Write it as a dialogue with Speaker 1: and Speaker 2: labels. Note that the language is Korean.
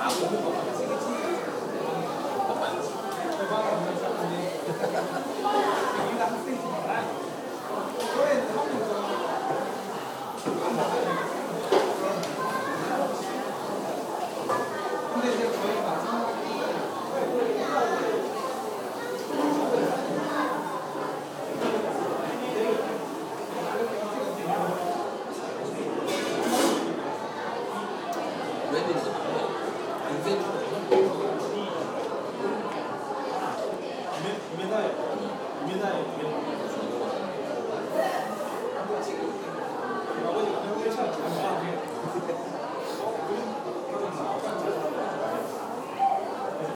Speaker 1: 아,
Speaker 2: 고맙습니다. レベルとかも全然
Speaker 3: 決めない決めない